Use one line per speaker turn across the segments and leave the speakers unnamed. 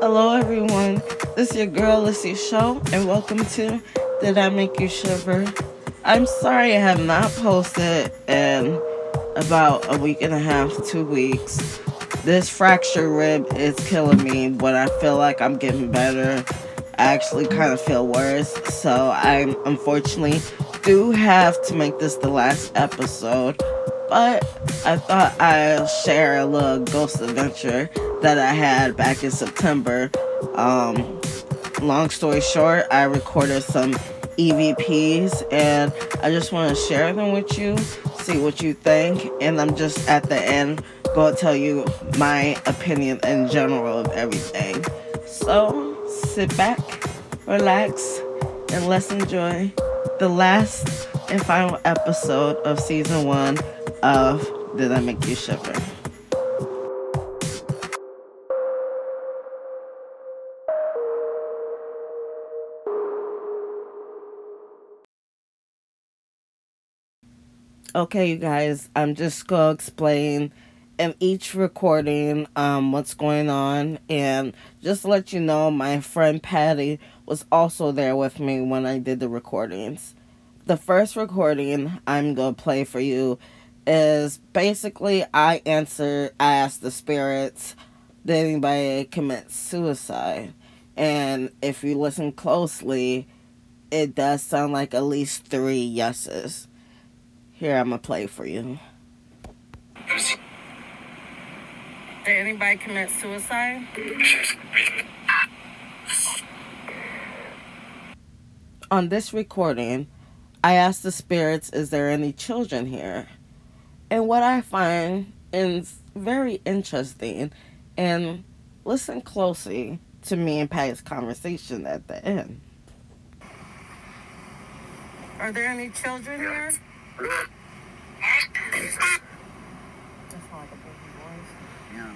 Hello, everyone. This is your girl, Lissy Show, and welcome to Did I Make You Shiver? I'm sorry I have not posted in about a week and a half, two weeks. This fractured rib is killing me, but I feel like I'm getting better. I actually kind of feel worse, so I unfortunately do have to make this the last episode. But I thought I'll share a little ghost adventure that I had back in September. Um, long story short, I recorded some EVPs and I just want to share them with you, see what you think, and I'm just at the end going to tell you my opinion in general of everything. So sit back, relax, and let's enjoy the last and final episode of season one of Did I Make You Shiver? Okay, you guys, I'm just gonna explain in each recording um, what's going on, and just let you know, my friend Patty was also there with me when I did the recordings. The first recording I'm gonna play for you is basically I answer, I ask the spirits, did anybody commit suicide? And if you listen closely, it does sound like at least three yeses. Here, I'm gonna play for you. Did anybody commit suicide? On this recording, I asked the spirits, is there any children here? And what I find is very interesting, and listen closely to me and Patty's conversation at the end. Are there any children here?
Yeah.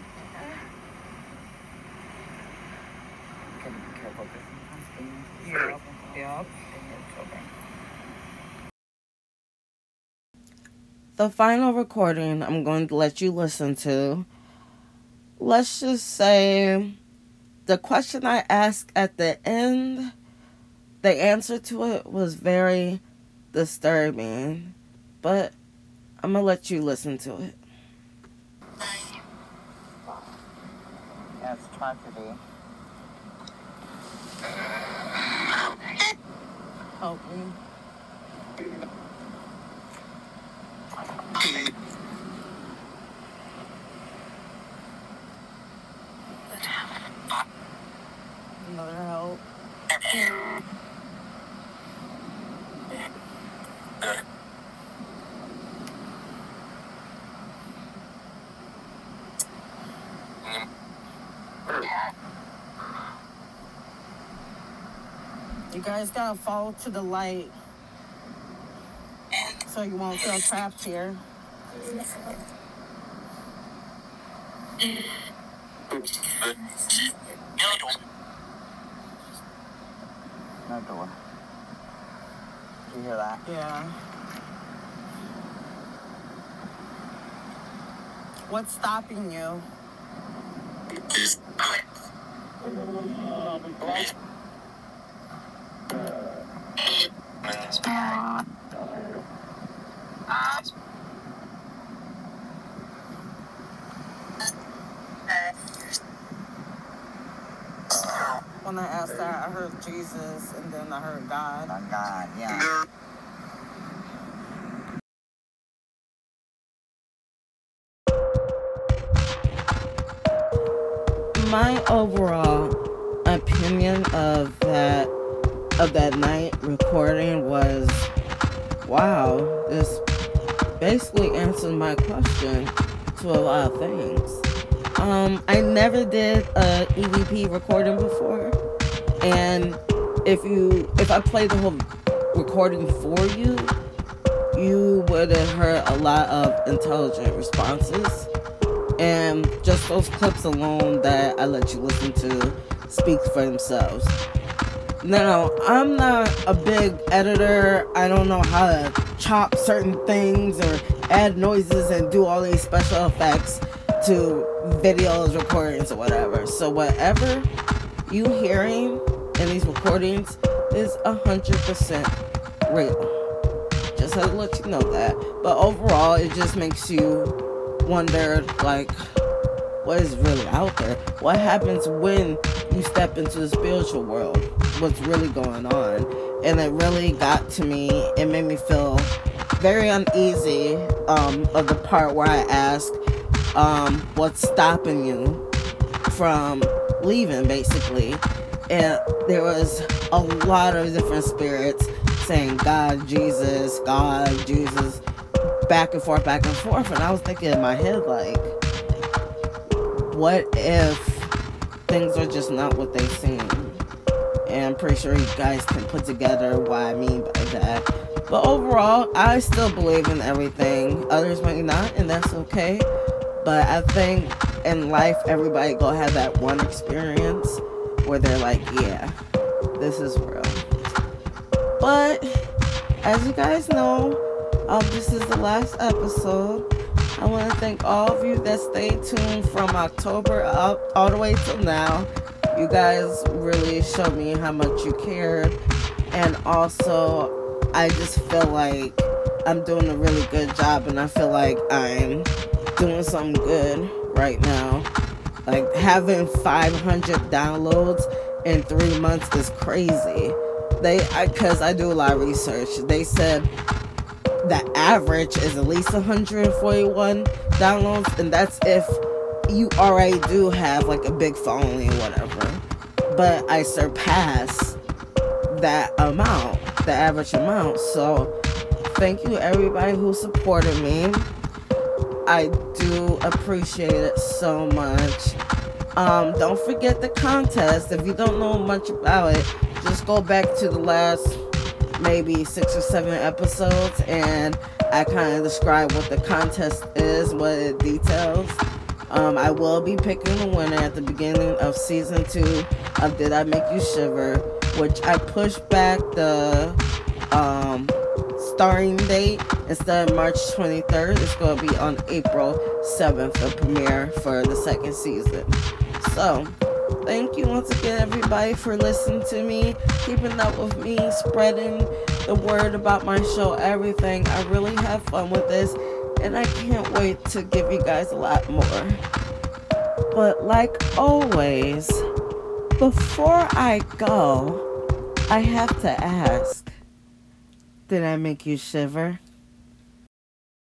Can be careful because sometimes things
Yep, yep. The final recording I'm going to let you listen to. Let's just say the question I asked at the end, the answer to it was very disturbing. But I'm going to let you listen to it.
Yeah, it's tragedy.
Help me. Another help. You guys gotta follow to the light so you won't feel trapped here.
No door. Do you hear that?
Yeah. What's stopping you? When I asked that, I heard Jesus and then I heard God.
Oh God, yeah.
my overall opinion of that of that night recording was wow this basically answered my question to a lot of things um i never did a evp recording before and if you if i played the whole recording for you you would have heard a lot of intelligent responses and just those clips alone that I let you listen to speak for themselves. Now, I'm not a big editor. I don't know how to chop certain things or add noises and do all these special effects to videos, recordings, or whatever. So, whatever you hearing in these recordings is a hundred percent real. Just to let you know that. But overall, it just makes you wonder, like, what is really out there? What happens when you step into the spiritual world? What's really going on? And it really got to me. It made me feel very uneasy um, of the part where I asked, um, what's stopping you from leaving, basically. And there was a lot of different spirits saying God, Jesus, God, Jesus, back and forth, back and forth. And I was thinking in my head, like, what if things are just not what they seem? And I'm pretty sure you guys can put together what I mean by that. But overall, I still believe in everything. Others might not, and that's okay. But I think in life, everybody gonna have that one experience where they're like, yeah, this is real. But as you guys know, um, this is the last episode. I want to thank all of you that stayed tuned from October up all the way till now. You guys really showed me how much you cared, and also I just feel like I'm doing a really good job, and I feel like I'm doing something good right now. Like having 500 downloads in three months is crazy. They, because I, I do a lot of research, they said the average is at least 141 downloads, and that's if you already do have like a big following or whatever. But I surpass that amount, the average amount. So thank you everybody who supported me. I do appreciate it so much. Um, don't forget the contest. If you don't know much about it, just go back to the last maybe six or seven episodes and I kind of describe what the contest is, what it details. Um, I will be picking the winner at the beginning of season two of Did I Make You Shiver, which I pushed back the um, starring date instead of March 23rd. It's going to be on April 7th, the premiere for the second season. So, thank you once again, everybody, for listening to me, keeping up with me, spreading the word about my show, everything. I really have fun with this, and I can't wait to give you guys a lot more. But, like always, before I go, I have to ask did I make you shiver?